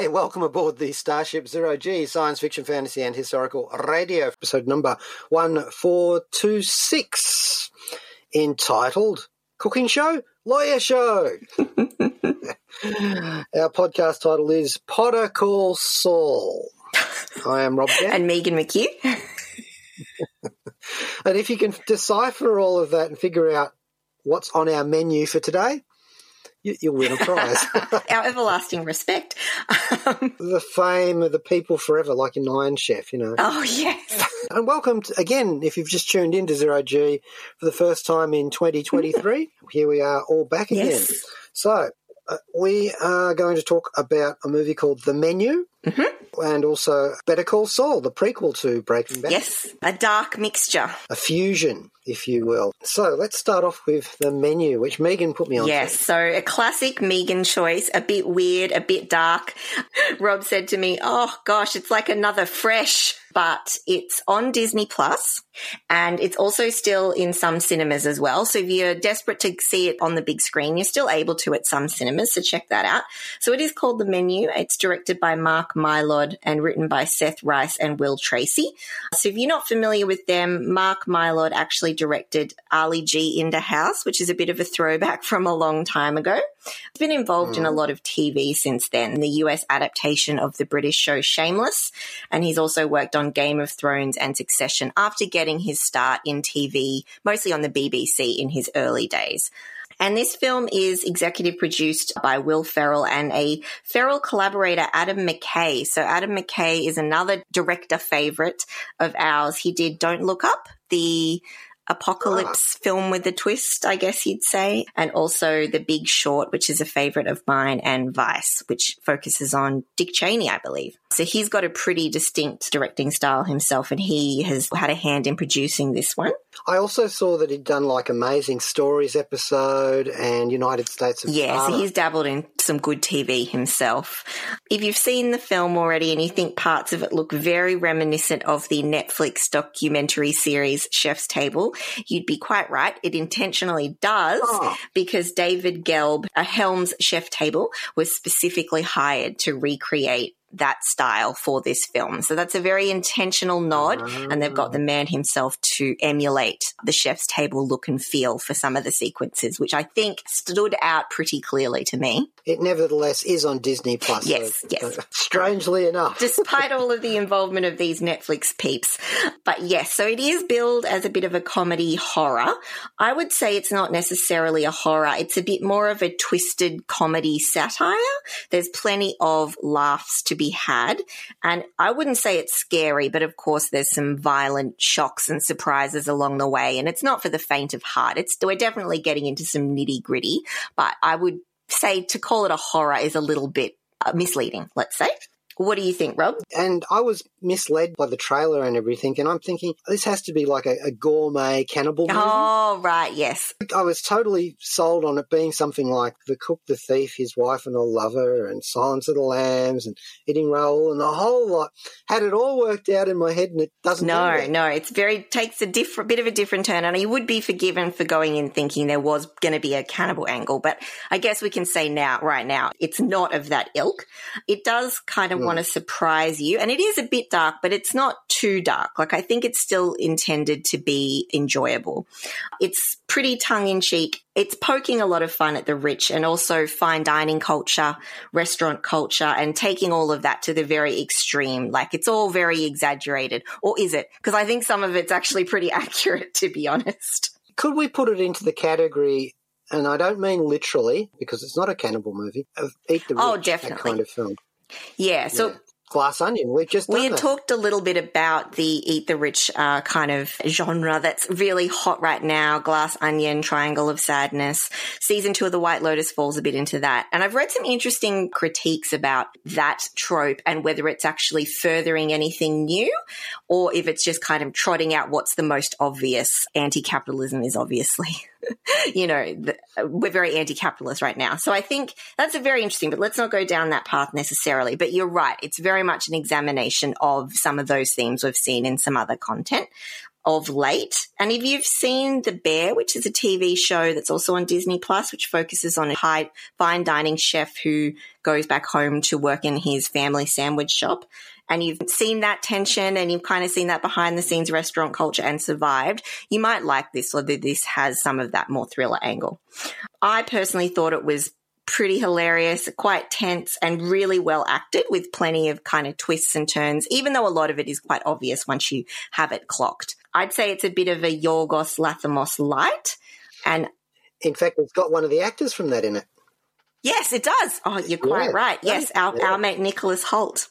G'day, welcome aboard the Starship Zero G Science Fiction, Fantasy and Historical Radio, episode number 1426, entitled Cooking Show, Lawyer Show. Our podcast title is Potter Call Saul. I am Rob And Megan McHugh. and if you can decipher all of that and figure out what's on our menu for today, you, you'll win a prize. our everlasting respect. Um, the fame of the people forever, like in Iron Chef, you know. oh, yes. And welcome to, again, if you've just tuned in to Zero G for the first time in 2023. Here we are all back again. Yes. So, Uh, we are going to talk about a movie called The Menu mm-hmm. and also Better Call Saul, the prequel to Breaking Bad. Yes. A dark mixture. A fusion, if you will. So, let's start off with The Menu, which Megan put me on. Yes, so a classic Megan choice, a bit weird, a bit dark. Rob said to me, "Oh gosh, it's like another fresh." But it's on Disney Plus and it's also still in some cinemas as well. So if you're desperate to see it on the big screen, you're still able to at some cinemas. So check that out. So it is called The Menu. It's directed by Mark Mylod and written by Seth Reiss and Will Tracy. So if you're not familiar with them, Mark Mylod actually directed Ali G in the House, which is a bit of a throwback from a long time ago. He's been involved in a mm. lot of TV since then, the US adaptation of the British show Shameless, and he's also worked on Game of Thrones and Succession after getting his start in TV, mostly on the BBC in his early days. And this film is executive produced by Will Ferrell and a Ferrell collaborator, Adam McKay. So Adam McKay is another director favorite of ours. He did Don't Look Up, the apocalypse ah. film with a twist, I guess you'd say, and also The Big Short, which is a favorite of mine, and Vice, which focuses on Dick Cheney, I believe. So he's got a pretty distinct directing style himself, and he has had a hand in producing this one. I also saw that he'd done like Amazing Stories episode and United States of Yeah, so he's dabbled in some good TV himself. If you've seen the film already and you think parts of it look very reminiscent of the Netflix documentary series Chef's Table, you'd be quite right. It intentionally does Oh. because David Gelb, a Helms Chef Table, was specifically hired to recreate that style for this film. So that's a very intentional nod and they've got the ah. man himself to emulate the chef's table look and feel for some of the sequences, which I think stood out pretty clearly to me. It nevertheless is on Disney Plus. Yes, so- yes. Uh, strangely enough. Despite all of the involvement of these Netflix peeps. But yes, so it is billed as a bit of a comedy horror. I would say it's not necessarily a horror. It's a bit more of a twisted comedy satire. There's plenty of laughs to be had. And I wouldn't say it's scary, but of course there's some violent shocks and surprises along the way. And it's not for the faint of heart. It's, we're definitely getting into some nitty gritty, but I would say to call it a horror is a little bit uh, misleading, let's say. What do you think, Rob? and I was misled by the trailer and everything, and I'm thinking this has to be like a, a gourmet cannibal movie. Oh, right, yes. I was totally sold on it being something like The Cook, the Thief, His Wife and a Lover, and Silence of the Lambs, and Eating Raoul, and the whole lot. Had it all worked out in my head, and it doesn't. No, no, it's very takes a different bit of a different turn, and you would be forgiven for going in thinking there was going to be a cannibal angle. But I guess we can say now, right now, it's not of that ilk. It does kind of want to surprise you, and it is a bit dark, but it's not too dark. Like I think it's still intended to be enjoyable. It's pretty tongue in cheek. It's poking a lot of fun at the rich and also fine dining culture, restaurant culture, and taking all of that to the very extreme. Like it's all very exaggerated. Or is it? Because I think some of it's actually pretty accurate, to be honest. Could we put it into the category? And I don't mean literally because it's not a cannibal movie. Of eat the oh, rich, Oh, that definitely. kind of film. Yeah. So Yeah. Glass Onion. We've just We had that. talked a little bit about the eat the rich uh, kind of genre that's really hot right now. Glass Onion, Triangle of Sadness. Season two of The White Lotus falls a bit into that. And I've read some interesting critiques about that trope and whether it's actually furthering anything new or if it's just kind of trotting out what's the most obvious. Anti-capitalism is obviously. you know, the, we're very anti-capitalist right now. So I think that's a very interesting, but let's not go down that path necessarily. But you're right. It's very much an examination of some of those themes we've seen in some other content of late. And if you've seen The Bear, which is a TV show that's also on Disney Plus, which focuses on a high fine dining chef who goes back home to work in his family sandwich shop. And you've seen that tension and you've kind of seen that behind the scenes restaurant culture and survived, you might like this or that this has some of that more thriller angle. I personally thought it was pretty hilarious, quite tense, and really well acted with plenty of kind of twists and turns, even though a lot of it is quite obvious once you have it clocked. I'd say it's a bit of a Yorgos Lanthimos light. And In fact, it's got one of the actors from that in it. yes, it does. Oh, you're quite Yeah, right. Yes, our, yeah. our mate Nicholas Hoult.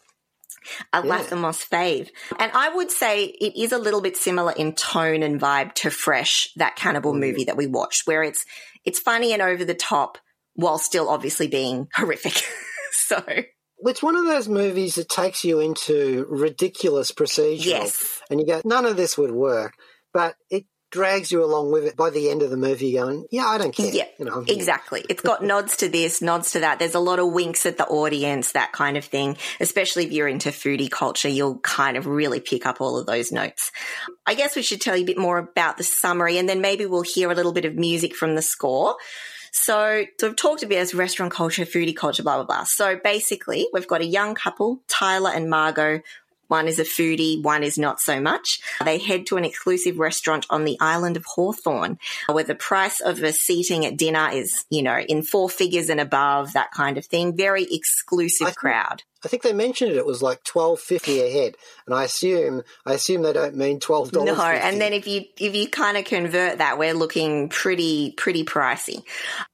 A Yeah. Lathamos fave. And I would say it is a little bit similar in tone and vibe to Fresh, that cannibal Mm. movie that we watched, where it's it's funny and over the top while still obviously being horrific. so It's one of those movies that takes you into ridiculous procedural. yes. And you go, none of this would work. But it drags you along with it by the end of the movie going, yeah, I don't care. Yeah, You know, Exactly. It's got nods to this, nods to that. There's a lot of winks at the audience, that kind of thing. Especially if you're into foodie culture, you'll kind of really pick up all of those notes. I guess we should tell you a bit more about the summary and then maybe we'll hear a little bit of music from the score. So, so we've talked a bit as restaurant culture, foodie culture, blah, blah, blah. So basically, we've got a young couple, Tyler and Margot. One is a foodie, one is not so much. They head to an exclusive restaurant on the island of Hawthorn, where the price of a seating at dinner is, you know, in four figures and above, that kind of thing. Very exclusive I crowd. I think they mentioned it. It was like twelve fifty a head, and I assume I assume they don't mean twelve dollars. No, and then if you if you kind of convert that, we're looking pretty pretty pricey.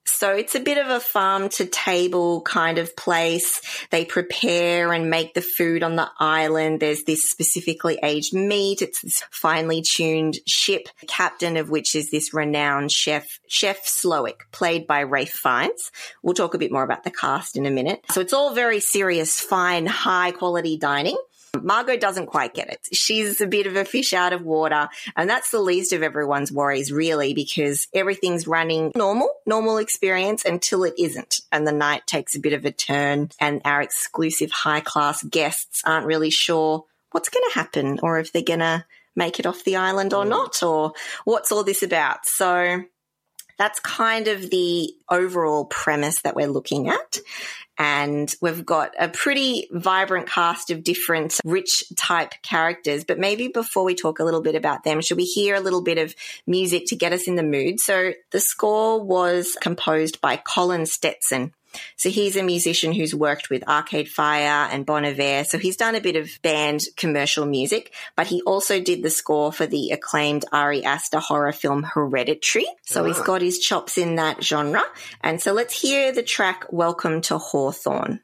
So it's a bit of a farm to table kind of place. They prepare and make the food on the island. There's this specifically aged meat. It's this finely tuned ship, captain of which is this renowned chef, Chef Slowik, played by Ralph Fiennes. We'll talk a bit more about the cast in a minute. So it's all very serious, fine, high quality dining. Margot doesn't quite get it. She's a bit of a fish out of water. And that's the least of everyone's worries, really, because everything's running normal, normal experience until it isn't. And the night takes a bit of a turn, and our exclusive high class guests aren't really sure what's going to happen or if they're going to make it off the island or not, or what's all this about. So that's kind of the overall premise that we're looking at. And we've got a pretty vibrant cast of different rich type characters. But maybe before we talk a little bit about them, should we hear a little bit of music to get us in the mood? So the score was composed by Colin Stetson. So he's a musician who's worked with Arcade Fire and Bon Iver. So he's done a bit of band commercial music, but he also did the score for the acclaimed Ari Aster horror film Hereditary. So he's ah. got his chops in that genre. And so let's hear the track Welcome to Hawthorn.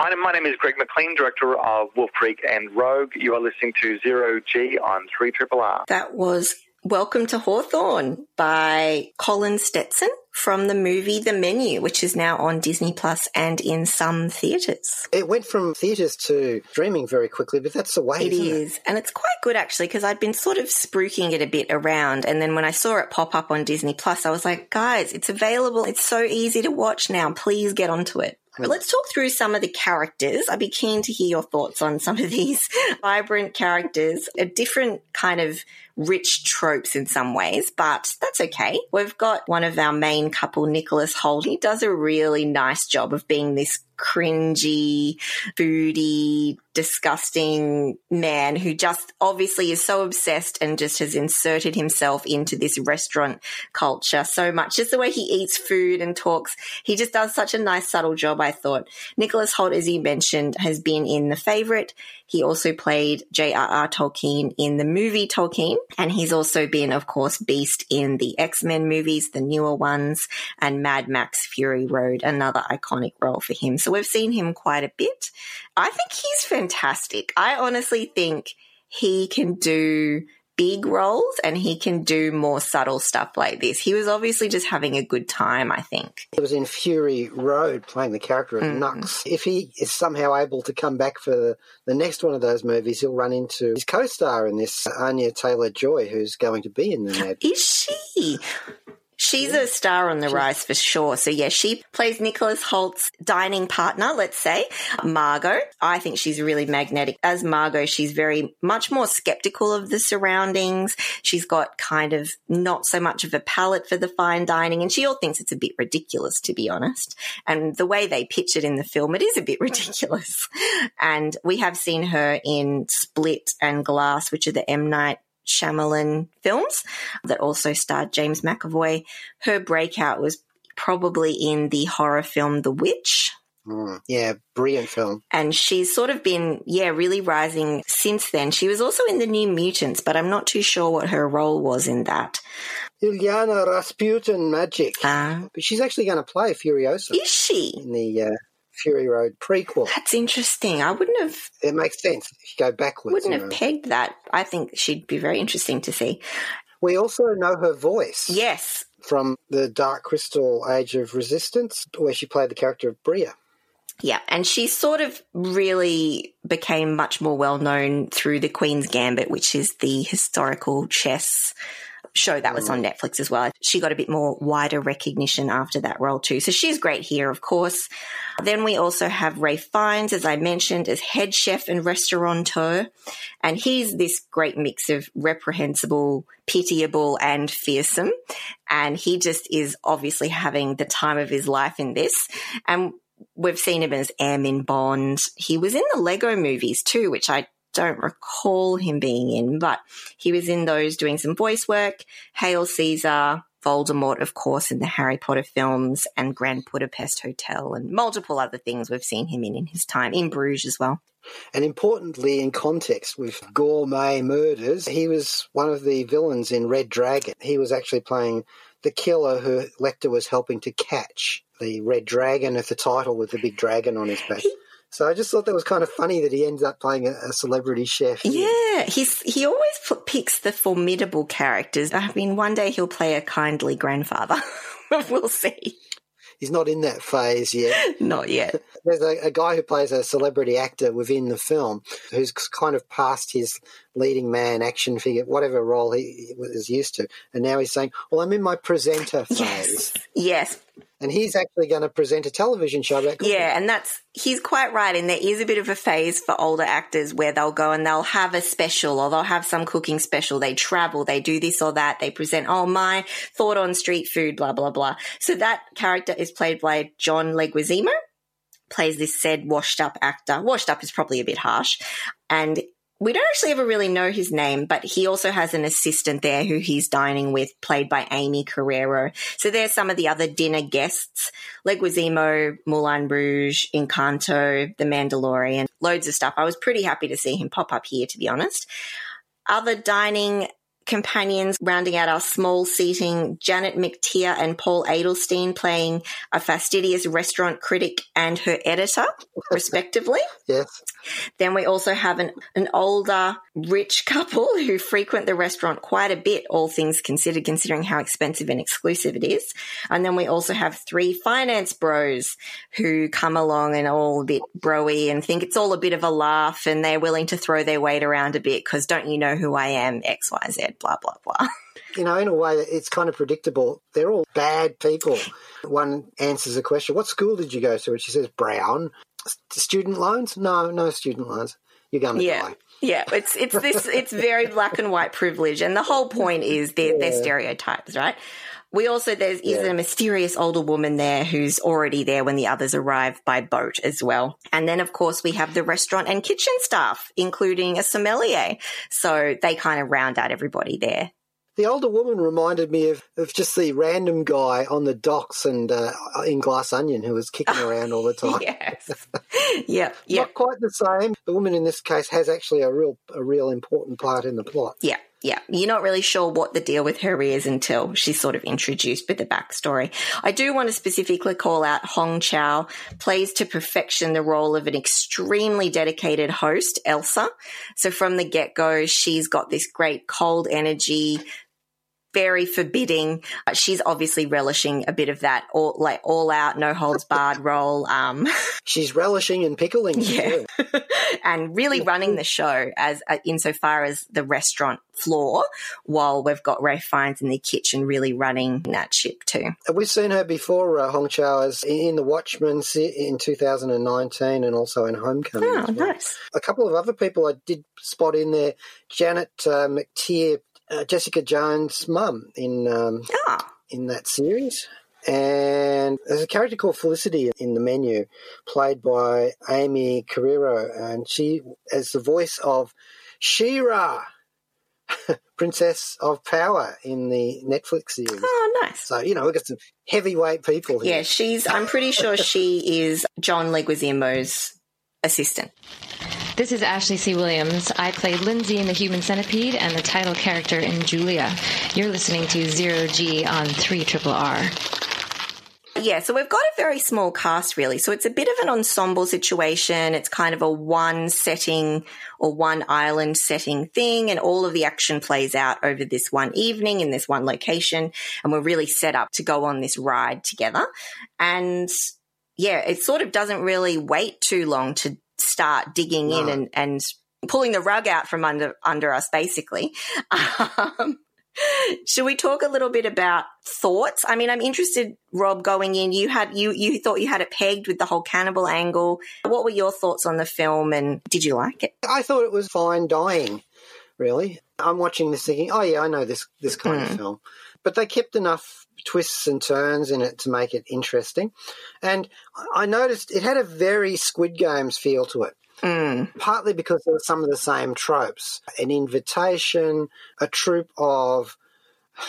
Hi, my name is Greg McLean, director of Wolf Creek and Rogue. You are listening to Zero G on 3 Triple R. That was Welcome to Hawthorn by Colin Stetson from the movie The Menu, which is now on Disney Plus and in some theatres. it went from theatres to streaming very quickly, but that's the way, It isn't it? is. And it's quite good actually because I'd been sort of spruiking it a bit around. And then when I saw it pop up on Disney Plus, I was like, guys, it's available. It's so easy to watch now. Please get onto it. Hmm. But let's talk through some of the characters. I'd be keen to hear your thoughts on some of these vibrant characters, a different kind of rich tropes in some ways, but that's okay. We've got one of our main couple, Nicholas Hoult. He does a really nice job of being this cringy, foodie, disgusting man who just obviously is so obsessed and just has inserted himself into this restaurant culture so much. Just the way he eats food and talks, he just does such a nice, subtle job, I thought. Nicholas Hoult, as you mentioned, has been in The Favourite, He also played J.R.R. Tolkien in the movie Tolkien. And he's also been, of course, Beast in the X-Men movies, the newer ones, and Mad Max Fury Road, another iconic role for him. So we've seen him quite a bit. I think he's fantastic. I honestly think he can do big roles and he can do more subtle stuff like this. He was obviously just having a good time, I think. He was in Fury Road playing the character of Mm. Nux. If he is somehow able to come back for the, next one of those movies, he'll run into his co-star in this, Anya Taylor-Joy, who's going to be in the Mad. Is she? She's a star on the rise for sure. So yeah, she plays Nicholas Hoult's dining partner, let's say, Margot. I think she's really magnetic. As Margot, she's very much more skeptical of the surroundings. She's got kind of not so much of a palate for the fine dining and she all thinks it's a bit ridiculous, to be honest. And the way they pitch it in the film, it is a bit ridiculous. And we have seen her in Split and Glass, which are the M. Night Shyamalan films that also starred James McAvoy. Her breakout was probably in the horror film The Witch. Mm, yeah, brilliant film. And she's sort of been, yeah, really rising since then. She was also in The New Mutants, but I'm not too sure what her role was in that. Illyana Rasputin Magik. Uh, But she's actually going to play Furiosa is she? in the uh, Fury Road prequel. That's interesting. I wouldn't have It makes sense if you go backwards. wouldn't have know. pegged that. I think she'd be very interesting to see. We also know her voice Yes. from the Dark Crystal Age of Resistance, where she played the character of Brea. Yeah, and she sort of really became much more well known through the Queen's Gambit, which is the historical chess show that was on mm. Netflix as well. She got a bit more wider recognition after that role too. So she's great here, of course. Then we also have Ray Fiennes, as I mentioned, as head chef and restaurateur. And he's this great mix of reprehensible, pitiable, and fearsome. And he just is obviously having the time of his life in this. And we've seen him as M in Bond. He was in the Lego movies too, which I don't recall him being in, but he was in those doing some voice work. Hail Caesar, Voldemort, of course, in the Harry Potter films, and Grand Budapest Hotel, and multiple other things we've seen him in in his time, in Bruges as well. And importantly, in context with gourmet murders, he was one of the villains in Red Dragon. He was actually playing the killer who Lecter was helping to catch, the Red Dragon of the title with the big dragon on his back. So I just thought that was kind of funny that he ends up playing a, a celebrity chef. Yeah, he's he always p- picks the formidable characters. I mean, one day he'll play a kindly grandfather. we'll see. He's not in that phase yet. Not yet. There's a, a guy who plays a celebrity actor within the film who's kind of past his leading man action figure, whatever role he was used to. And now he's saying, Well, I'm in my presenter phase. Yes. Yes. And he's actually going to present a television show about cooking. Yeah, and that's he's quite right. And there is a bit of a phase for older actors where they'll go and they'll have a special or they'll have some cooking special. They travel, they do this or that. They present, oh, my thought on street food, blah, blah, blah. So that character is played by John Leguizamo, plays this said washed up actor. Washed up is probably a bit harsh. And we don't actually ever really know his name, but he also has an assistant there who he's dining with, played by Aimee Carrero. So there's some of the other dinner guests. Leguizamo, Moulin Rouge, Encanto, The Mandalorian, loads of stuff. I was pretty happy to see him pop up here, to be honest. Other dining companions rounding out our small seating, Janet McTeer and Paul Adelstein playing a fastidious restaurant critic and her editor, respectively. Yes. Then we also have an, an older, rich couple who frequent the restaurant quite a bit, all things considered, considering how expensive and exclusive it is. And then we also have three finance bros who come along and all a bit broy and think it's all a bit of a laugh and they're willing to throw their weight around a bit because don't you know who I am? X, Y, Z, blah, blah, blah. You know, in a way, it's kind of predictable. They're all bad people. One answers a question, What school did you go to? And she says, Brown. Student loans? No, no student loans. You're going to Yeah. die. Yeah, it's it's this it's very black and white privilege, and the whole point is they're, they're stereotypes, right? We also there's is a mysterious older woman there who's already there when the others arrive by boat as well, and then of course we have the restaurant and kitchen staff, including a sommelier. So they kind of round out everybody there. The older woman reminded me of, of just the random guy on the docks and uh, in Glass Onion who was kicking around all the time. yes. Yep. Yep. Not quite the same. The woman in this case has actually a real a real important part in the plot. Yeah, yeah. You're not really sure what the deal with her is until she's sort of introduced with the backstory. I do want to specifically call out Hong Chau plays to perfection the role of an extremely dedicated host, Elsa. So from the get go, she's got this great cold energy, very forbidding. Uh, she's obviously relishing a bit of that all like all out, no holds barred role. Um, She's relishing and pickling. Yeah. and really running the show as uh, insofar as the restaurant floor, while we've got Ray Fiennes in the kitchen really running that ship too. We've seen her before, uh, Hong Chau, as in The Watchmen in 2019 and also in Homecoming. Oh, as well. nice. A couple of other people I did spot in there. Janet uh, McTeer, uh, Jessica Jones' mum in um, Ah, in that series. And there's a character called Felicity in the menu, played by Aimee Carrero, and she is the voice of She-Ra, Princess of Power in the Netflix series. oh, nice. So you know we've got some heavyweight people here. Yeah, she's. I'm pretty sure she is John Leguizamo's assistant. This is Ashley C. Williams. I played Lindsay in The Human Centipede and the title character in Julia. You're listening to Zero G on 3 Triple R. Yeah, so we've got a very small cast really. So it's a bit of an ensemble situation. It's kind of a one setting or one island setting thing and all of the action plays out over this one evening in this one location and we're really set up to go on this ride together. And yeah, it sort of doesn't really wait too long to start digging in and, and pulling the rug out from under under us basically. Um, should we talk a little bit about thoughts? I mean, I'm interested, Rob, going in. You had you you thought you had it pegged with the whole cannibal angle. What were your thoughts on the film, and did you like it? I thought it was fine dying, really. I'm watching this thinking, oh yeah, I know this this kind Hmm. of film. But they kept enough twists and turns in it to make it interesting. And I noticed it had a very Squid Games feel to it. Mm, partly because there were some of the same tropes an invitation, a troop of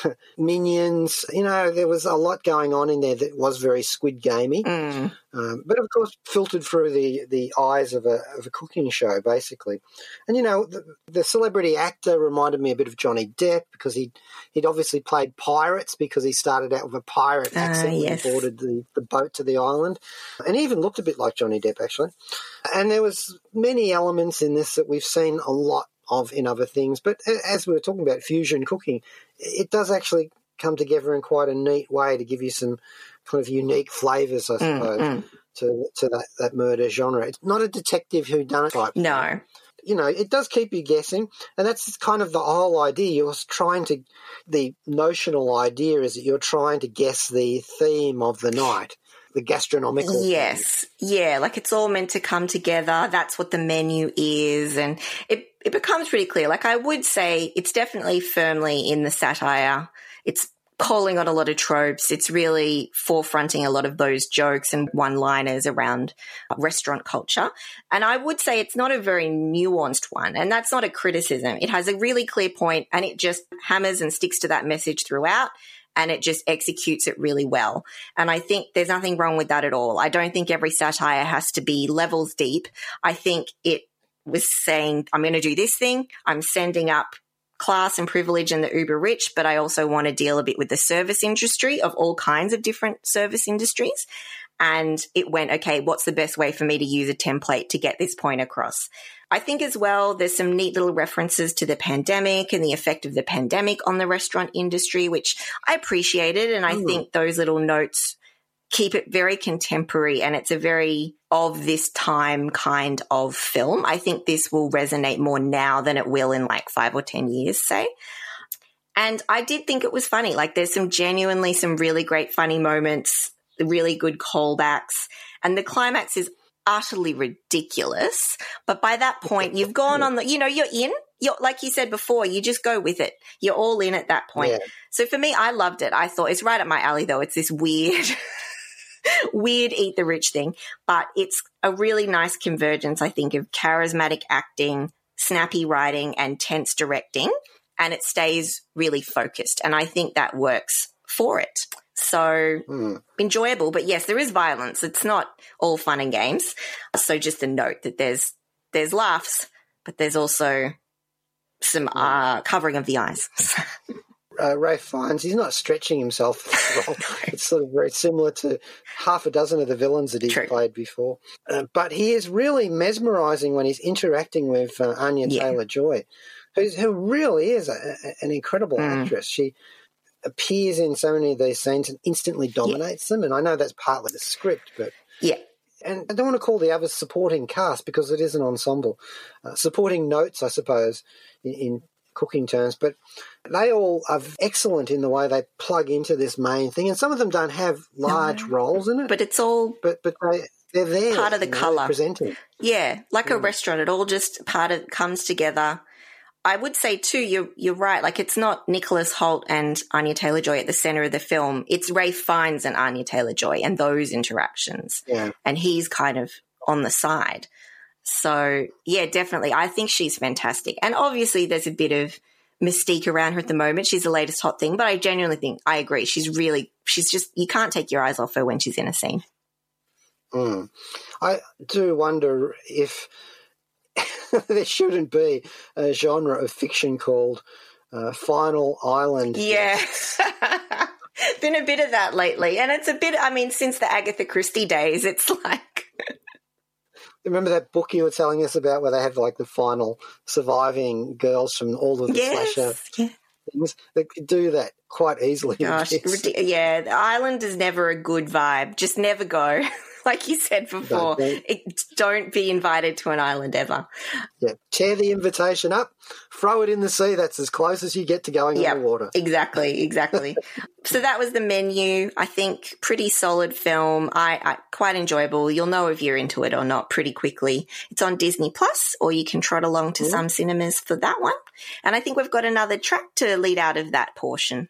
minions. You know, there was a lot going on in there that was very Squid Gamey, mm, um, but of course filtered through the, the eyes of a, of a cooking show, basically. And you know, the, the celebrity actor reminded me a bit of Johnny Depp because he he'd obviously played pirates because he started out with a pirate Ah, accent yes. he boarded the, the boat to the island, and he even looked a bit like Johnny Depp actually. And there was many elements in this that we've seen a lot of in other things, but as we were talking about fusion cooking, it does actually come together in quite a neat way to give you some kind of unique flavours, I mm, suppose, mm. to to that, that murder genre. It's not a detective who done it type. No, You know, it does keep you guessing, and that's kind of the whole idea. You're trying to, the notional idea is that you're trying to guess the theme of the night, the gastronomical. theme. Yes. Yeah. Like it's all meant to come together. That's what the menu is. And it, it becomes pretty clear. Like I would say it's definitely firmly in the satire. It's calling on a lot of tropes. It's really forefronting a lot of those jokes and one liners around restaurant culture. And I would say it's not a very nuanced one. And that's not a criticism. It has a really clear point and it just hammers and sticks to that message throughout. And it just executes it really well. And I think there's nothing wrong with that at all. I don't think every satire has to be levels deep. I think it was saying, I'm going to do this thing. I'm sending up class and privilege and the uber rich, but I also want to deal a bit with the service industry of all kinds of different service industries. And it went, okay, what's the best way for me to use a template to get this point across? I think as well, there's some neat little references to the pandemic and the effect of the pandemic on the restaurant industry, which I appreciated. And I Mm. think those little notes keep it very contemporary and it's a very of this time kind of film. I think this will resonate more now than it will in like five or 10 years, say. And I did think it was funny. Like there's some genuinely some really great funny moments, really good callbacks. And the climax is utterly ridiculous. But by that point, you've gone on the, you know, you're in. You're, like you said before, you just go with it. You're all in at that point. Yeah. So for me, I loved it. I thought it's right up my alley though. It's this weird, weird eat the rich thing, but it's a really nice convergence, I think, of charismatic acting, snappy writing, and tense directing. and it stays really focused. And I think that works for it. So Mm. enjoyable, but yes, there is violence. It's not all fun and games. So just a note that there's there's laughs, but there's also some uh, covering of the eyes. uh, Ralph Fiennes, he's not stretching himself role. it's sort of very similar to half a dozen of the villains that he's True. played before. Uh, but he is really mesmerising when he's interacting with uh, Anya Yeah. Taylor Joy, who's, who really is a, a- an incredible Mm. actress. She appears in so many of these scenes and instantly dominates them. And I know that's partly the script, but yeah, and I don't want to call the others supporting cast because it is an ensemble. Uh, supporting notes, I suppose, in, in cooking terms, but they all are excellent in the way they plug into this main thing. And some of them don't have large roles in it, but it's all but but they they're there, Part of the colour. presenting. Yeah, like a mm. restaurant, it all just part of comes together. I would say too, you're you're right. Like it's not Nicholas Hoult and Anya Taylor Joy at the center of the film. It's Ray Fiennes and Anya Taylor Joy and those interactions, Yeah, and he's kind of on the side. So yeah, definitely, I think she's fantastic. And obviously, there's a bit of mystique around her at the moment. She's the latest hot thing, but I genuinely think I agree. She's really, she's just you can't take your eyes off her when she's in a scene. mm. I do wonder if there shouldn't be a genre of fiction called uh, Final Island. Yeah. Been a bit of that lately. And it's a bit, I mean, since the Agatha Christie days, it's like, Remember that book you were telling us about where they have like the final surviving girls from all of the slasher. Yeah. things? They could do that quite easily. Gosh. Yeah. The island is never a good vibe. Just never go. like you said before, Don't. it, don't be invited to an island ever. Yeah, tear the invitation up, throw it in the sea. That's as close as you get to going Yep. underwater. Exactly, exactly. so that was the menu. I think pretty solid film. I, I quite enjoyable. You'll know if you're into it or not pretty quickly. It's on Disney Plus, or you can trot along to mm-hmm. some cinemas for that one. And I think we've got another track to lead out of that portion.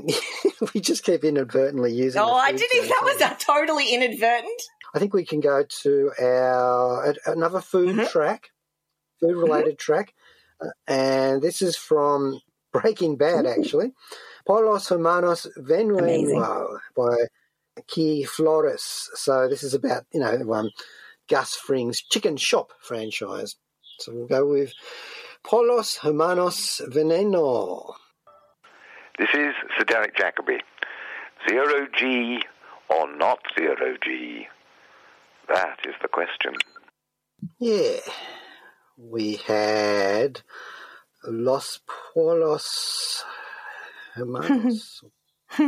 we just keep inadvertently using. Oh, I didn't. That was a totally inadvertent. I think we can go to our another food Mhm. track, food related track, uh, and this is from Breaking Bad, actually. Pollos Hermanos Veneno by Key Flores. So this is about you know um, Gus Fring's Chicken Shop franchise. So we'll go with Pollos Hermanos Veneno. This is Sir Derek Jacobi. Zero G or not zero G? That is the question. Yeah. We had Los Pollos Hermanos.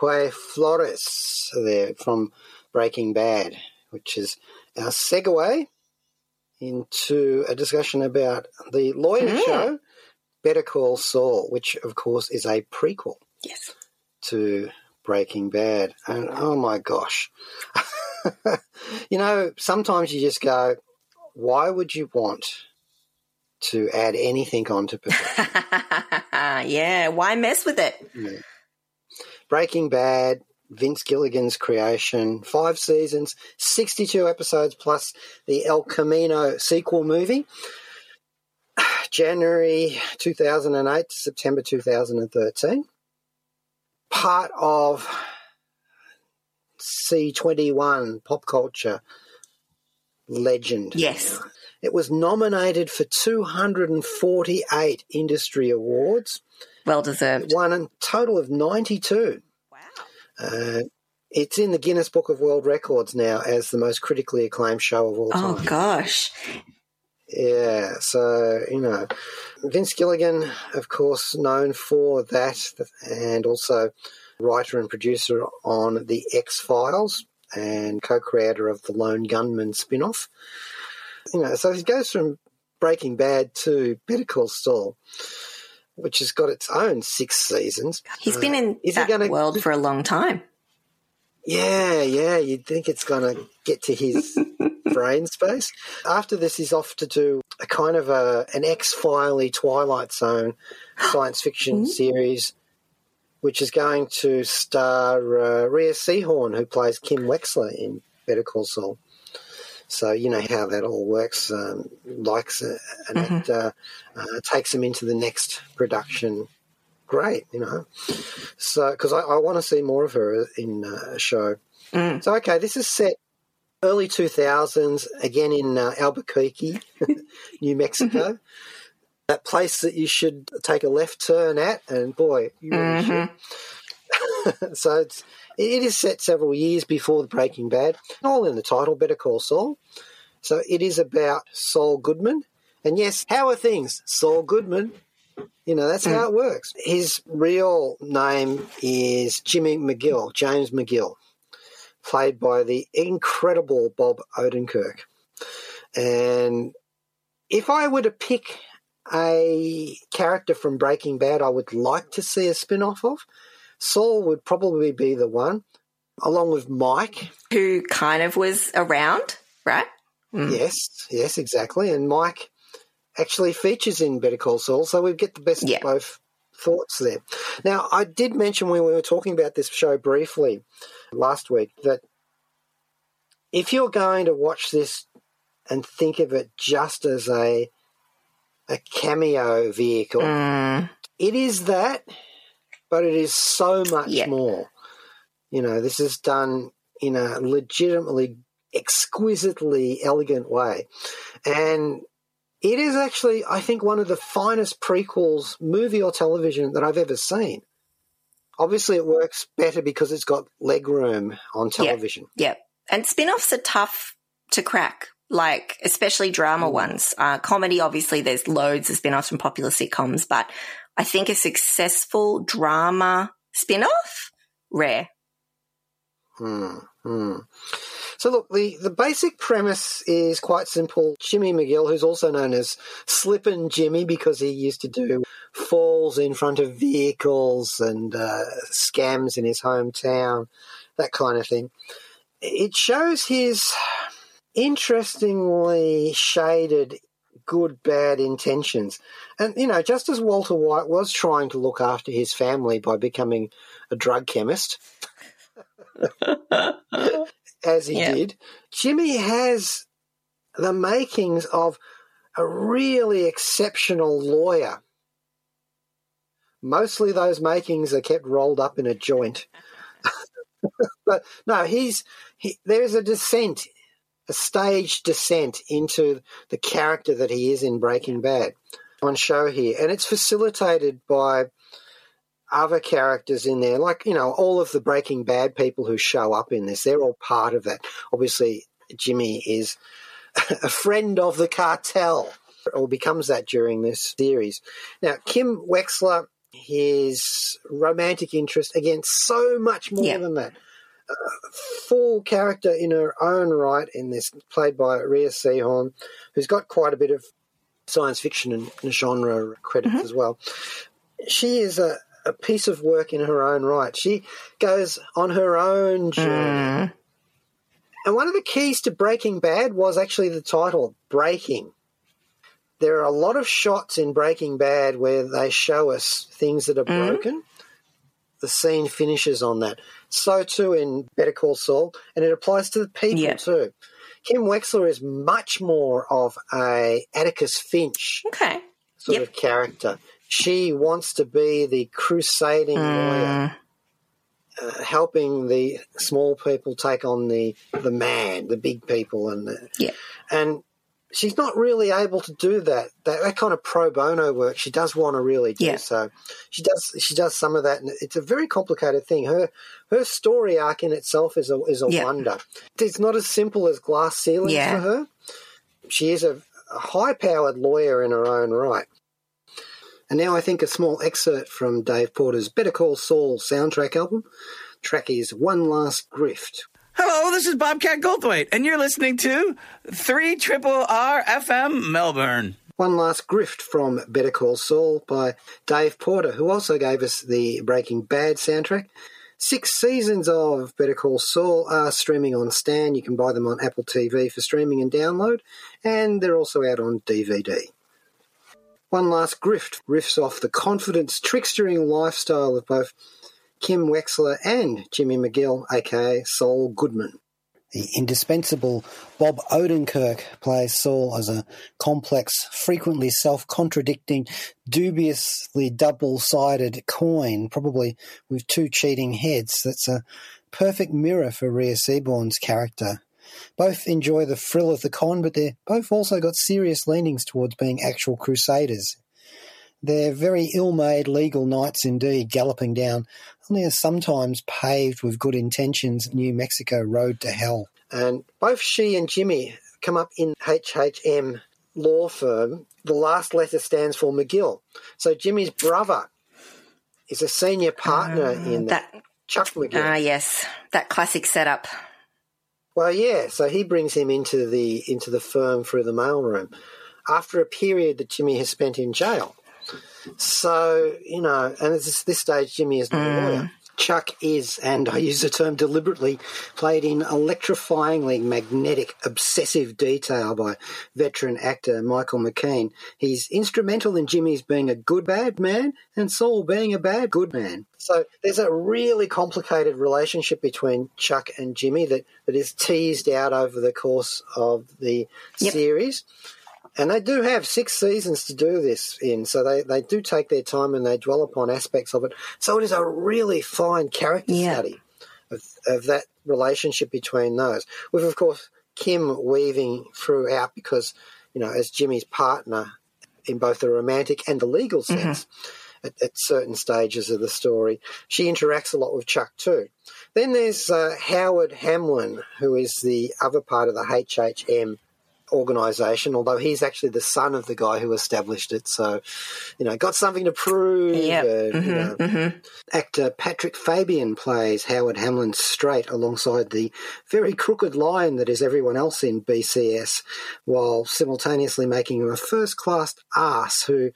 Jue Flores there from Breaking Bad, which is our segue into a discussion about the lawyer Mm. show, Better Call Saul, which of course is a prequel Yes. to Breaking Bad. And oh my gosh. you know, sometimes you just go, why would you want to add anything onto Perfection? yeah. Why mess with it? Breaking Bad, Vince Gilligan's creation, five seasons, 62 episodes, plus the El Camino sequel movie. January 2008 to September 2013. Part of C21 pop culture legend. Yes. It was nominated for 248 industry awards, Well deserved. won a total of 92. Wow. Uh, it's in the Guinness Book of World Records now as the most critically acclaimed show of all time. Oh gosh. Yeah, so, you know, Vince Gilligan, of course, known for that, and also writer and producer on The X Files and co creator of the Lone Gunman spin off. You know, so he goes from Breaking Bad to Better Call Saul, which has got its own six seasons. He's Uh, been in is that gonna- world for a long time. Yeah, yeah, you'd think it's going to get to his brain space. After this, he's off to do a kind of a an X Filey Twilight Zone science fiction series, which is going to star uh, Rhea Seehorn, who plays Kim Wexler in Better Call Saul. So you know how that all works. Um, likes it, and it uh, uh, takes them into the next production. Great, you know. So because I, I want to see more of her in uh, a show. So okay, this is set early two thousands again in uh, Albuquerque, New Mexico. Mm-hmm. That place that you should take a left turn at, and boy, you really mm-hmm. should. so it's, it is set several years before the Breaking Bad. All in the title, Better Call Saul. So it is about Saul Goodman. And yes, how are things? Saul Goodman. You know, that's mm. how it works. His real name is Jimmy McGill, James McGill, played by the incredible Bob Odenkirk. And if I were to pick a character from Breaking Bad I would like to see a spin off of, Saul would probably be the one, along with Mike. Who kind of was around, right? Hmm. Yes, yes, exactly. And Mike actually features in Better Call Saul, so we get the best Yeah. of both thoughts there. Now, I did mention when we were talking about this show briefly last week that if you're going to watch this and think of it just as a a cameo vehicle, Mm, it is that, but it is so much Yeah. more. You know, this is done in a legitimately, exquisitely elegant way. And it is actually, I think, one of the finest prequels, movie or television, that I've ever seen. Obviously, it works better because it's got leg room on television. Yep. And spin offs are tough to crack, like, especially drama ones. Uh, comedy, obviously, there's loads of spin offs from popular sitcoms, but I think a successful drama spin off, rare. Hmm, hmm. So look, the, the basic premise is quite simple. Jimmy McGill, who's also known as Slippin' Jimmy because he used to do falls in front of vehicles and uh, scams in his hometown, that kind of thing. It shows his interestingly shaded good bad intentions. And, you know, just as Walter White was trying to look after his family by becoming a drug chemist, as he Yeah. did, Jimmy has the makings of a really exceptional lawyer. Mostly those makings are kept rolled up in a joint. but no, he's he, there's a descent, a staged descent into the character that he is in Breaking Bad on show here, and it's facilitated by other characters in there, like you know all of the Breaking Bad people who show up in this. They're all part of that. Obviously, Jimmy is a friend of the cartel, or becomes that during this series. Now, Kim Wexler, his romantic interest, again, so much more Yeah. than that. Uh, full character in her own right in this, played by Rhea Seehorn, who's got quite a bit of science fiction and genre credits as well. She is a, a piece of work in her own right. She goes on her own journey. Mm, And one of the keys to Breaking Bad was actually the title, Breaking. There are a lot of shots in Breaking Bad where they show us things that are broken. The scene finishes on that. So too in Better Call Saul, and it applies to the people Yeah. too. Kim Wexler is much more of a Atticus Finch okay. sort Yep. of character. She wants to be the crusading lawyer Mm, uh, helping the small people take on the the man, the big people, and the, Yeah. and she's not really able to do that. That that kind of pro bono work. She does want to really do Yeah. so. She does. She does some of that, and it's a very complicated thing. Her her story arc in itself is a is a Yeah. wonder. It's not as simple as glass ceilings Yeah. for her. She is a, a high powered lawyer in her own right. And now I think a small excerpt from Dave Porter's Better Call Saul soundtrack album. Track is One Last Grift. Hello, this is Bobcat Goldthwait, and you're listening to 3 Triple R FM Melbourne. One Last Grift from Better Call Saul by Dave Porter, who also gave us the Breaking Bad soundtrack. Six seasons of Better Call Saul are streaming on Stan. You can buy them on Apple TV for streaming and download, and they're also out on DVD. One Last Grift riffs off the confidence, trickstering lifestyle of both Kim Wexler and Jimmy McGill, aka Saul Goodman. The indispensable Bob Odenkirk plays Saul as a complex, frequently self contradicting, dubiously double sided coin, probably with two cheating heads. That's a perfect mirror for Rhea Seehorn's character. Both enjoy the thrill of the con, but they're both also got serious leanings towards being actual crusaders. They're very ill made legal knights indeed, galloping down only a sometimes paved with good intentions New Mexico road to hell. And both she and Jimmy come up in HHM law firm. The last letter stands for McGill. So Jimmy's brother is a senior partner in that. that Chuck McGill. ah yes, that classic setup. Well, yeah. So he brings him into the into the firm through the mailroom after a period that Jimmy has spent in jail. So you know, and at this, this stage, Jimmy is not a mm. lawyer. Chuck is, and I use the term deliberately, played in electrifyingly magnetic, obsessive detail by veteran actor Michael McKean. He's instrumental in Jimmy's being a good bad man and Saul being a bad good man. So there's a really complicated relationship between Chuck and Jimmy that, that is teased out over the course of the Yep. series. And they do have six seasons to do this in, so they, they do take their time and they dwell upon aspects of it. So it is a really fine character Yeah. study of, of that relationship between those. With, of course, Kim weaving throughout because, you know, as Jimmy's partner in both the romantic and the legal sense at, at certain stages of the story, she interacts a lot with Chuck too. Then there's uh, Howard Hamlin, who is the other part of the HHM organisation, although he's actually the son of the guy who established it. So, you know, got something to prove. Yep. and, you mm-hmm. know. Mm-hmm. Actor Patrick Fabian plays Howard Hamlin straight alongside the very crooked lion that is everyone else in BCS, while simultaneously making him a first class ass who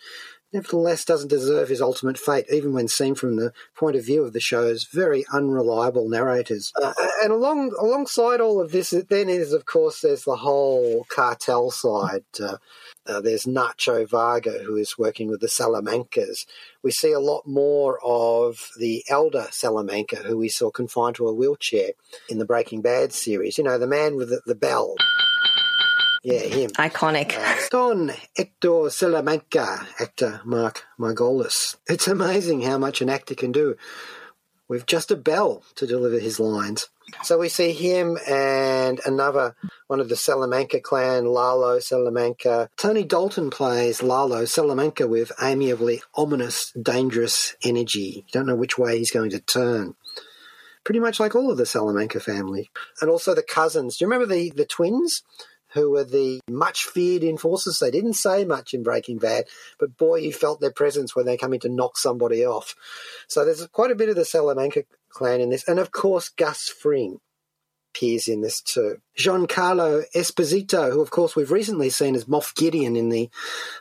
nevertheless doesn't deserve his ultimate fate, even when seen from the point of view of the show's very unreliable narrators. Uh, and along alongside all of this, then is of course there's the whole cartel side. Uh, uh, there's Nacho Varga, who is working with the Salamancas. We see a lot more of the elder Salamanca, who we saw confined to a wheelchair in the Breaking Bad series. You know, the man with the, the bell. Yeah, him. Iconic. Uh, Don Hector Salamanca, actor Mark Margolis. It's amazing how much an actor can do with just a bell to deliver his lines. So we see him and another one of the Salamanca clan, Lalo Salamanca. Tony Dalton plays Lalo Salamanca with amiably ominous, dangerous energy. You don't know which way he's going to turn. Pretty much like all of the Salamanca family. And also the cousins. Do you remember the, the twins? Who were the much feared enforcers. They didn't say much in Breaking Bad, but boy, you felt their presence when they come in to knock somebody off. So there's quite a bit of the Salamanca clan in this. And of course, Gus Fring appears in this too. Giancarlo Esposito, who of course we've recently seen as Moff Gideon in the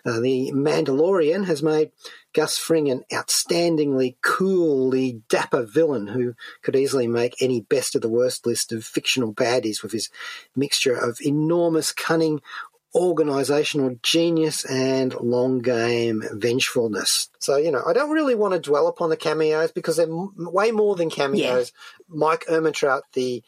uh, the Mandalorian, has made Gus Fring an outstandingly coolly dapper villain who could easily make any best of the worst list of fictional baddies with his mixture of enormous cunning, organizational genius, and long game vengefulness. So, you know, I don't really want to dwell upon the cameos because they're m- way more than cameos. Mike Ehrmantraut, the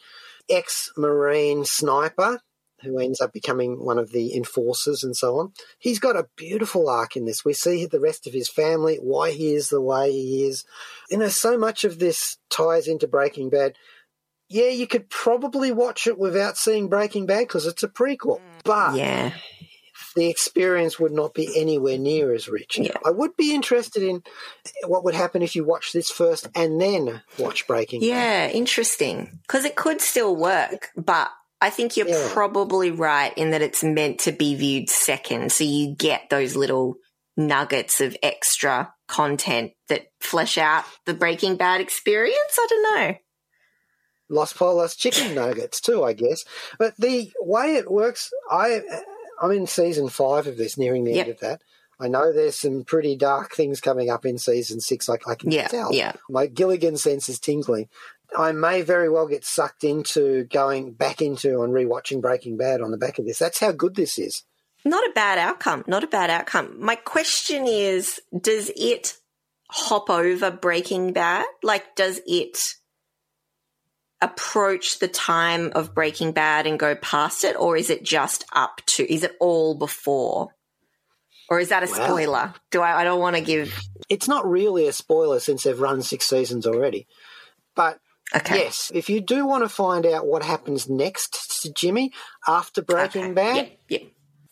ex Marine sniper, who ends up becoming one of the enforcers and so on. He's got a beautiful arc in this. We see the rest of his family, why he is the way he is. You know, so much of this ties into Breaking Bad. Yeah, you could probably watch it without seeing Breaking Bad because it's a prequel. But Yeah. The experience would not be anywhere near as rich. Yeah. I would be interested in what would happen if you watch this first and then watch Breaking Bad. Yeah, interesting. Because it could still work, but I think you're Yeah. probably right in that it's meant to be viewed second. So you get those little nuggets of extra content that flesh out the Breaking Bad experience. I don't know. Los Pollos chicken nuggets too, I guess. But the way it works, I I'm in season five of this, nearing the Yep. end of that. I know there's some pretty dark things coming up in season six. I, I can Yeah, tell. yeah. My Gilligan sense is tingling. I may very well get sucked into going back into and rewatching Breaking Bad on the back of this. That's how good this is. Not a bad outcome. Not a bad outcome. My question is does it hop over Breaking Bad? Like, does it approach the time of Breaking Bad and go past it, or is it just up to? Is it all before, or is that a Wow. spoiler? Do I? I don't want to give. It's not really a spoiler since they've run six seasons already. But Okay. yes, if you do want to find out what happens next to Jimmy after Breaking Okay. Bad, Yep. Yep.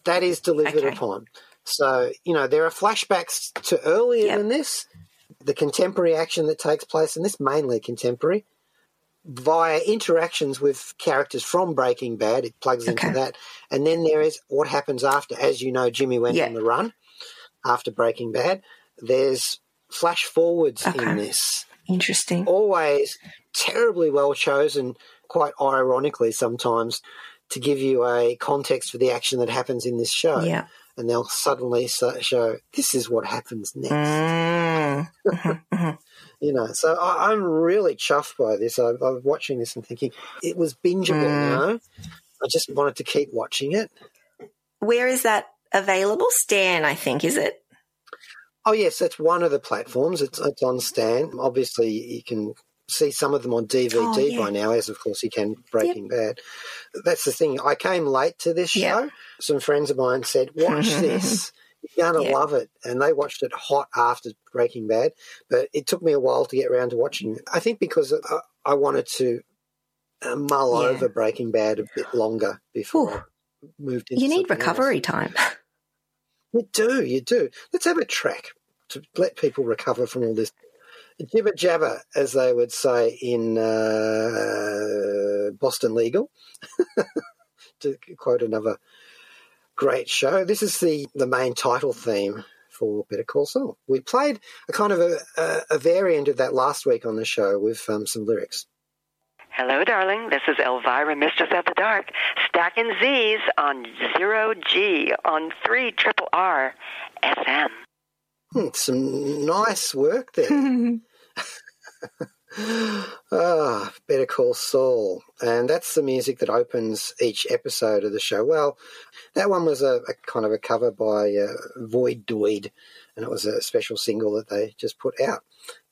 that is delivered Okay. upon. So, you know, there are flashbacks to earlier Yep. than this, the contemporary action that takes place, and this mainly contemporary, via interactions with characters from Breaking Bad. It plugs Okay. into that. And then there is what happens after. As you know, Jimmy went Yeah. on the run after Breaking Bad. There's flash forwards Okay. in this. Interesting. Always terribly well chosen, quite ironically sometimes, to give you a context for the action that happens in this show Yeah. and they'll suddenly show this is what happens next. Mm. You know, so I, I'm really chuffed by this. I, was watching this and thinking it was bingeable. You Mm. know, I just wanted to keep watching it. Where is that available? Stan, I think, is it? Oh yes, that's one of the platforms. It's it's on Stan. Obviously, you can see some of them on DVD Oh, yeah. by now, as of course you can Breaking Bad. That's the thing. I came late to this show. Yeah. Some friends of mine said, "Watch this." You're gonna Yeah. love it, and they watched it hot after Breaking Bad. But it took me a while to get around to watching it. I think because I, I wanted to uh, mull Yeah. over Breaking Bad a bit longer before Ooh. I moved into You need something else. recovery time. You do, you do. Let's have a track to let people recover from all this jibber jabber, as they would say in uh, Boston Legal, to quote another great show. This is the, the main title theme for Better Call Saul. We played a kind of a, a, a variant of that last week on the show with um, some lyrics. Hello, darling. This is Elvira, Mistress of the Dark, stacking Z's on Zero G on 3 Triple R FM. Hmm, some nice work there. Ah, Better Call Saul. And that's the music that opens each episode of the show. Well, that one was a, a kind of a cover by uh, Void Doid, and it was a special single that they just put out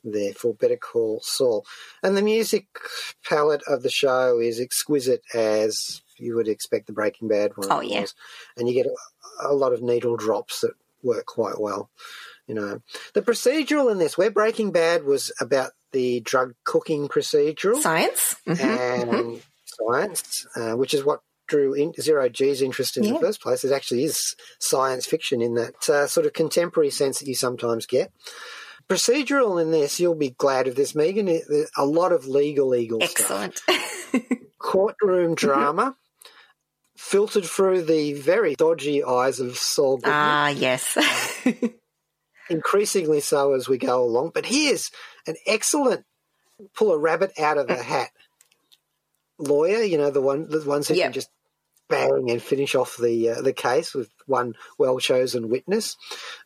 there for Better Call Saul. And the music palette of the show is exquisite as you would expect the Breaking Bad one Oh, yeah. was. And you get a, a lot of needle drops that work quite well. You know, the procedural in this, where Breaking Bad was about the drug cooking procedural Science. Mhm. and science, uh, which is what drew in, Zero G's interest in Yeah. the first place. It actually is science fiction in that uh, sort of contemporary sense that you sometimes get. Procedural in this, you'll be glad of this, Megan. It- A lot of legal, legal stuff. Excellent. Courtroom drama. Filtered through the very dodgy eyes of Saul Goodman ah, yes. increasingly so as we go along. But here's an excellent pull a rabbit out of the hat lawyer. You know the one, the ones who Yeah. can just bang and finish off the uh, the case with one well chosen witness.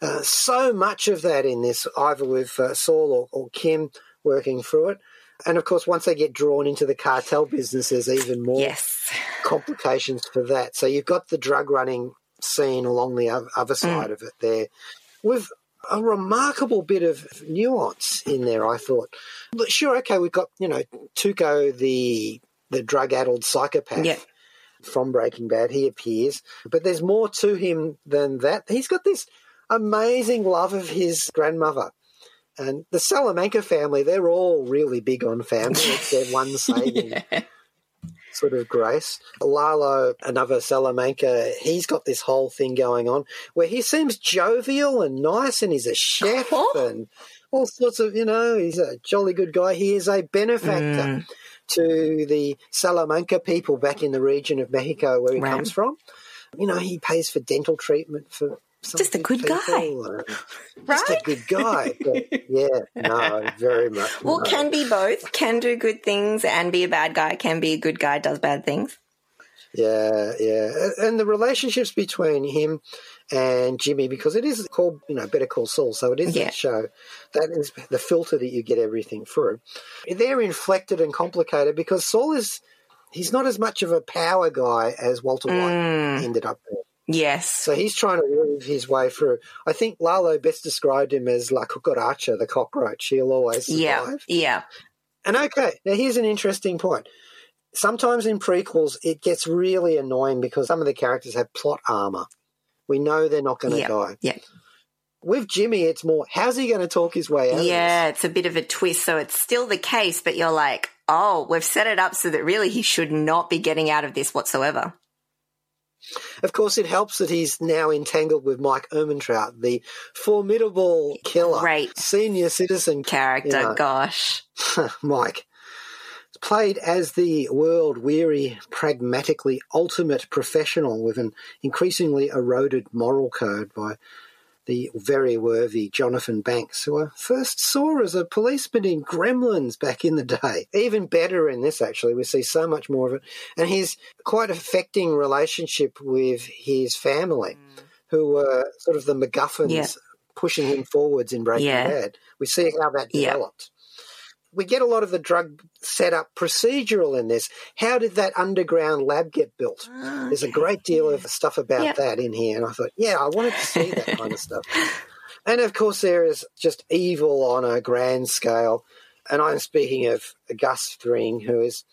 Uh, so much of that in this, either with uh, Saul or, or Kim working through it. And of course, once they get drawn into the cartel business, there's even more yes. complications for that. So you've got the drug running scene along the other side of it there, with a remarkable bit of nuance in there. I thought, Look, sure, okay, we've got you know Tuco, the the drug addled psychopath. Yeah. From Breaking Bad, he appears, but there's more to him than that. He's got this amazing love of his grandmother. And the Salamanca family, they're all really big on family. It's their one saving sort of grace. Lalo, another Salamanca, he's got this whole thing going on where he seems jovial and nice and he's a chef and all sorts of, you know, he's a jolly good guy. He is a benefactor mm. to the Salamanca people back in the region of Mexico where he Right. comes from. You know, he pays for dental treatment for Just a good guy. and Just a Right? good guy. But yeah, no, very much. Well, no. can be both. Can do good things and be a bad guy. Can be a good guy, does bad things. Yeah, yeah, and the relationships between him and Jimmy, because it is called, you know, Better Call Saul, so it is Yeah. that show. That is the filter that you get everything through. They're inflected and complicated because Saul is, he's not as much of a power guy as Walter White Mm. ended up being. Yes. So he's trying to weave his way through. I think Lalo best described him as La Cucaracha, the cockroach. He'll always survive. Yeah. Yeah. And okay, now here's an interesting point. Sometimes in prequels, it gets really annoying because some of the characters have plot armor. We know they're not going to Yeah. die. Yeah. With Jimmy, it's more, how's he going to talk his way out? of Yeah, it's a bit of a twist. So it's still the case, but you're like, oh, we've set it up so that really he should not be getting out of this whatsoever. Of course, it helps that he's now entangled with Mike Ehrmantraut, the formidable killer, Great. senior citizen Character, Yeah. gosh. Mike. Played as the world weary, pragmatically ultimate professional with an increasingly eroded moral code by the very worthy Jonathan Banks, who I first saw as a policeman in Gremlins back in the day. Even better in this, actually. We see so much more of it. And his quite affecting relationship with his family, mm. who were sort of the MacGuffins Yeah. pushing him forwards in Breaking Yeah. Bad. We see how that Yeah. We get a lot of the drug setup procedural in this. How did that underground lab get built? There's a great deal of stuff about that in here, and I thought, yeah, I wanted to see that kind of stuff. And of course, there is just evil on a grand scale. And I'm speaking of Gus Fring, who has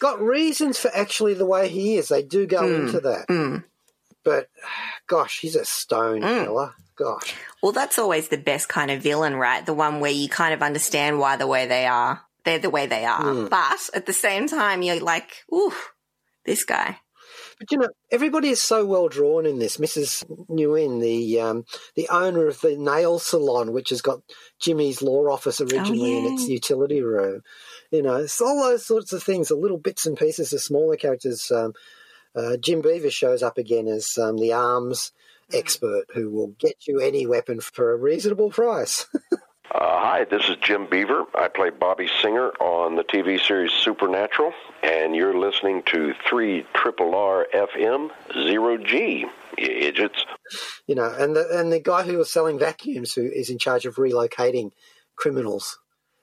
got reasons for actually the way he is. They do go into that. Mm. But gosh, he's a stone Mm. killer. Gosh. Well, that's always the best kind of villain, right? The one where you kind of understand why the way they are, they're the way they are. Mm. But at the same time, you're like, ooh, this guy. But you know, everybody is so well drawn in this. Mrs. Nguyen, the um, the owner of the nail salon, which has got Jimmy's law office originally in yeah. its utility room. You know, it's all those sorts of things, the little bits and pieces of smaller characters. Um, uh, Jim Beaver shows up again as um, the arms expert who will get you any weapon for a reasonable price. Uh, hi, this is Jim Beaver. I play Bobby Singer on the TV series Supernatural, and you're listening to 3 Triple R FM 0G, you idiots. you know, and the and the guy who was selling vacuums who is in charge of relocating criminals.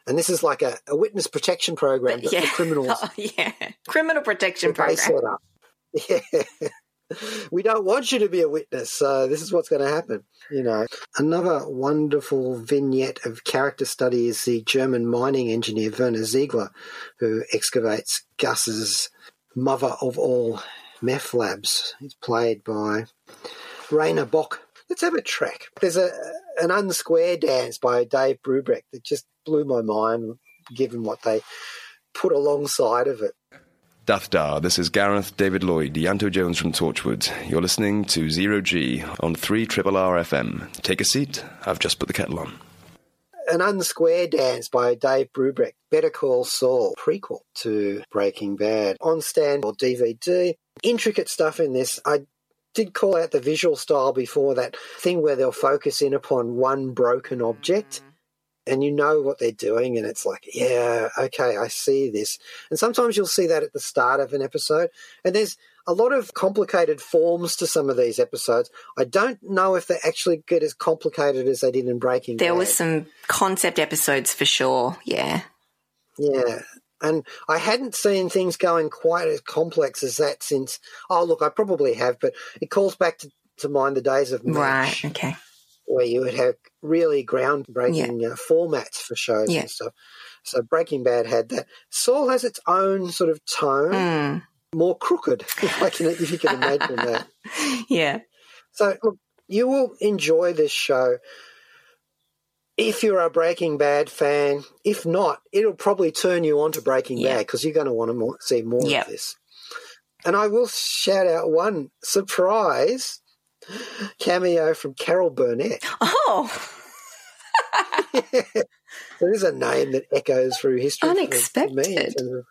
And this is like a, a witness protection program but yeah. for criminals. Oh, yeah. Criminal protection that they program. set up. Yeah. We don't want you to be a witness, so this is what's going to happen. You know, another wonderful vignette of character study is the German mining engineer Werner Ziegler, who excavates Gus's mother of all meth labs. He's played by Rainer Bock. Let's have a track. There's a an unsquare dance by Dave Brubeck that just blew my mind, given what they put alongside of it. Dathdar, this is Gareth David Lloyd, Ianto Jones from Torchwood. You're listening to Zero G on 3 Triple R FM. Take a seat, I've just put the kettle on. An Unsquare Dance by Dave Brubeck, Better Call Saul, prequel to Breaking Bad, on Stan or DVD. Intricate stuff in this. I did call out the visual style before that thing where they'll focus in upon one broken object and you know what they're doing and it's like yeah okay i see this and sometimes you'll see that at the start of an episode and there's a lot of complicated forms to some of these episodes i don't know if they actually get as complicated as they did in breaking There Bad. was some concept episodes for sure. Yeah. Yeah. And I hadn't seen things going quite as complex as that since, oh, look, I probably have, but it calls back to, to mind the days of MASH, Right. Okay. Where you would have really groundbreaking uh, formats for shows Yeah. and stuff. So Breaking Bad had that. Saul has its own sort of tone, Mm. more crooked, if, I can, if you can imagine that. Yeah. So, look, you will enjoy this show if you're a Breaking Bad fan. If not, it'll probably turn you on to Breaking Yeah. Bad because you're going to want to more, see more of this. And I will shout out one surprise cameo from Carol Burnett. Oh, There is a name that echoes through history. for- for me Unexpected. of-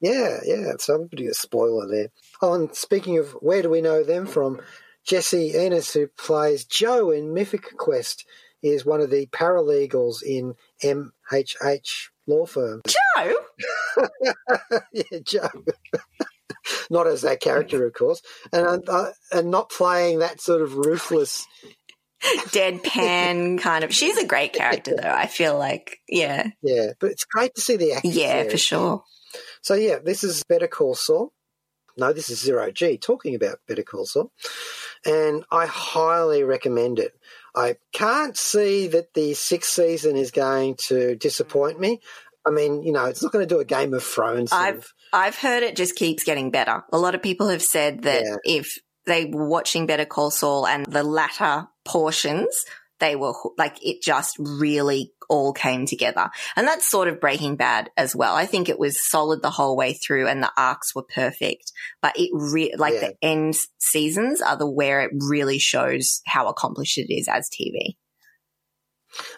yeah, yeah. So I'm putting a spoiler there. Oh, and speaking of where do we know them from? Jesse Ennis, who plays Joe in Mythic Quest, is one of the paralegals in MHH law firm. Joe. yeah, Joe. not as that character, of course, and uh, and not playing that sort of ruthless. Deadpan kind of. She's a great character, though. I feel like, yeah, Yeah, but it's great to see the acting. yeah, there. for sure. So yeah, this is Better Call Saul. No, this is Zero G talking about Better Call Saul, and I highly recommend it. I can't see that the sixth season is going to disappoint me. I mean, you know, it's not going to do a Game of Thrones. I've of- I've heard it just keeps getting better. A lot of people have said that Yeah. if they were watching Better Call Saul and the latter portions, they were like it just really all came together. And that's sort of Breaking Bad as well. I think it was solid the whole way through and the arcs were perfect, but it re- like Yeah. the end seasons are the where it really shows how accomplished it is as TV.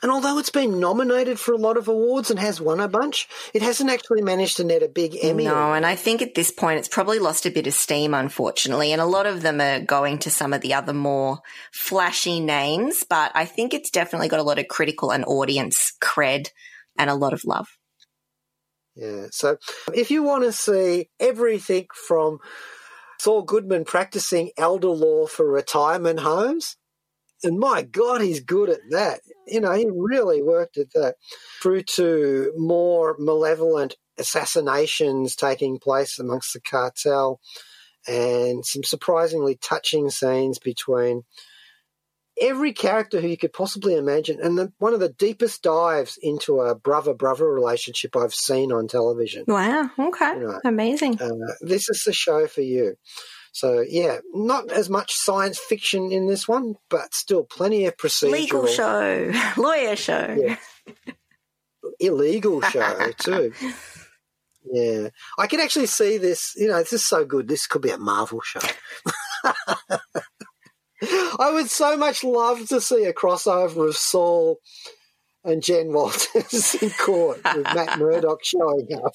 And although it's been nominated for a lot of awards and has won a bunch, it hasn't actually managed to net a big Emmy. No, and I think at this point it's probably lost a bit of steam, unfortunately. And a lot of them are going to some of the other more flashy names, but I think it's definitely got a lot of critical and audience cred and a lot of love. Yeah. So if you want to see everything from Saul Goodman practicing elder law for retirement homes, and my God, he's good at that. You know, he really worked at that. Through to more malevolent assassinations taking place amongst the cartel and some surprisingly touching scenes between every character who you could possibly imagine, and the, one of the deepest dives into a brother brother relationship I've seen on television. Wow. Okay. You know, Amazing. uh, this is the show for you. So yeah, not as much science fiction in this one, but still plenty of procedural, Legal show, lawyer show. Yeah. illegal show too. Yeah, I can actually see this. You know, this is so good. This could be a Marvel show. I would so much love to see a crossover of Saul and Jen Walters in court with Matt Murdock showing up.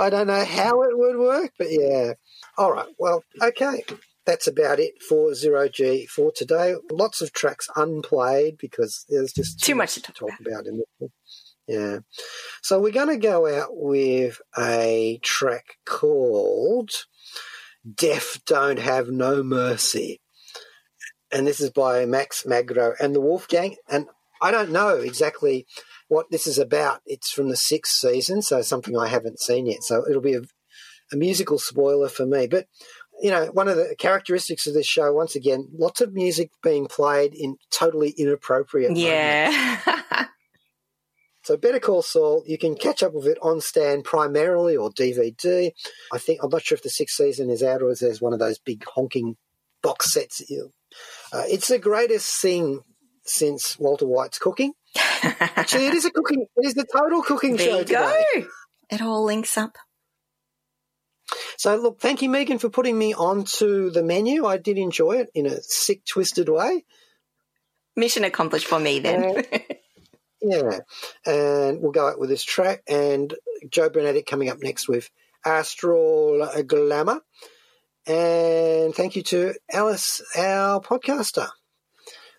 I don't know how it would work, but yeah. All right. Well, okay. That's about it for Zero G for today. Lots of tracks unplayed because there's just Too much to talk about in this. Yeah. So we're going to go out with a track called Death Don't Have No Mercy. And this is by Max Magro and the Wolfgang. And I don't know exactly what this is about. It's from the sixth season, so something I haven't seen yet. So it'll be a, a musical spoiler for me. But, you know, one of the characteristics of this show, once again, lots of music being played in totally inappropriate. Yeah. So Better Call Saul, you can catch up with it on Stan primarily or DVD. I think I'm not sure if the sixth season is out or if there's one of those big honking box sets. Uh, it's the greatest thing since Walter White's cooking. Actually, it is a cooking. It is the total cooking there show you go. It all links up. So look, thank you, Megan, for putting me onto the menu. I did enjoy it in a sick, twisted way. Mission accomplished for me then. Yeah, and we'll go out with this track. And Joe Bernadette coming up next with Astral Glamour. And thank you to Alice, our podcaster.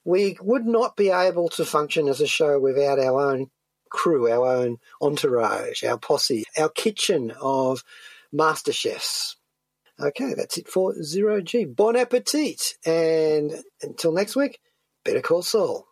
We would not be able to function as a show without our own crew, our own entourage, our posse, our kitchen of master chefs. Okay, that's it for Zero G. Bon appetit. And until next week, better call Saul.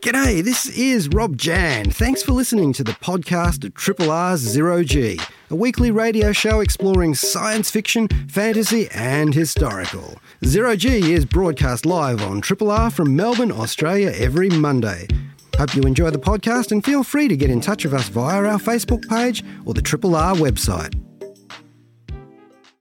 G'day, this is Rob Jan. Thanks for listening to the podcast of Triple R's Zero G, a weekly radio show exploring science fiction, fantasy, and historical. Zero G is broadcast live on Triple R from Melbourne, Australia every Monday. Hope you enjoy the podcast and feel free to get in touch with us via our Facebook page or the Triple R website.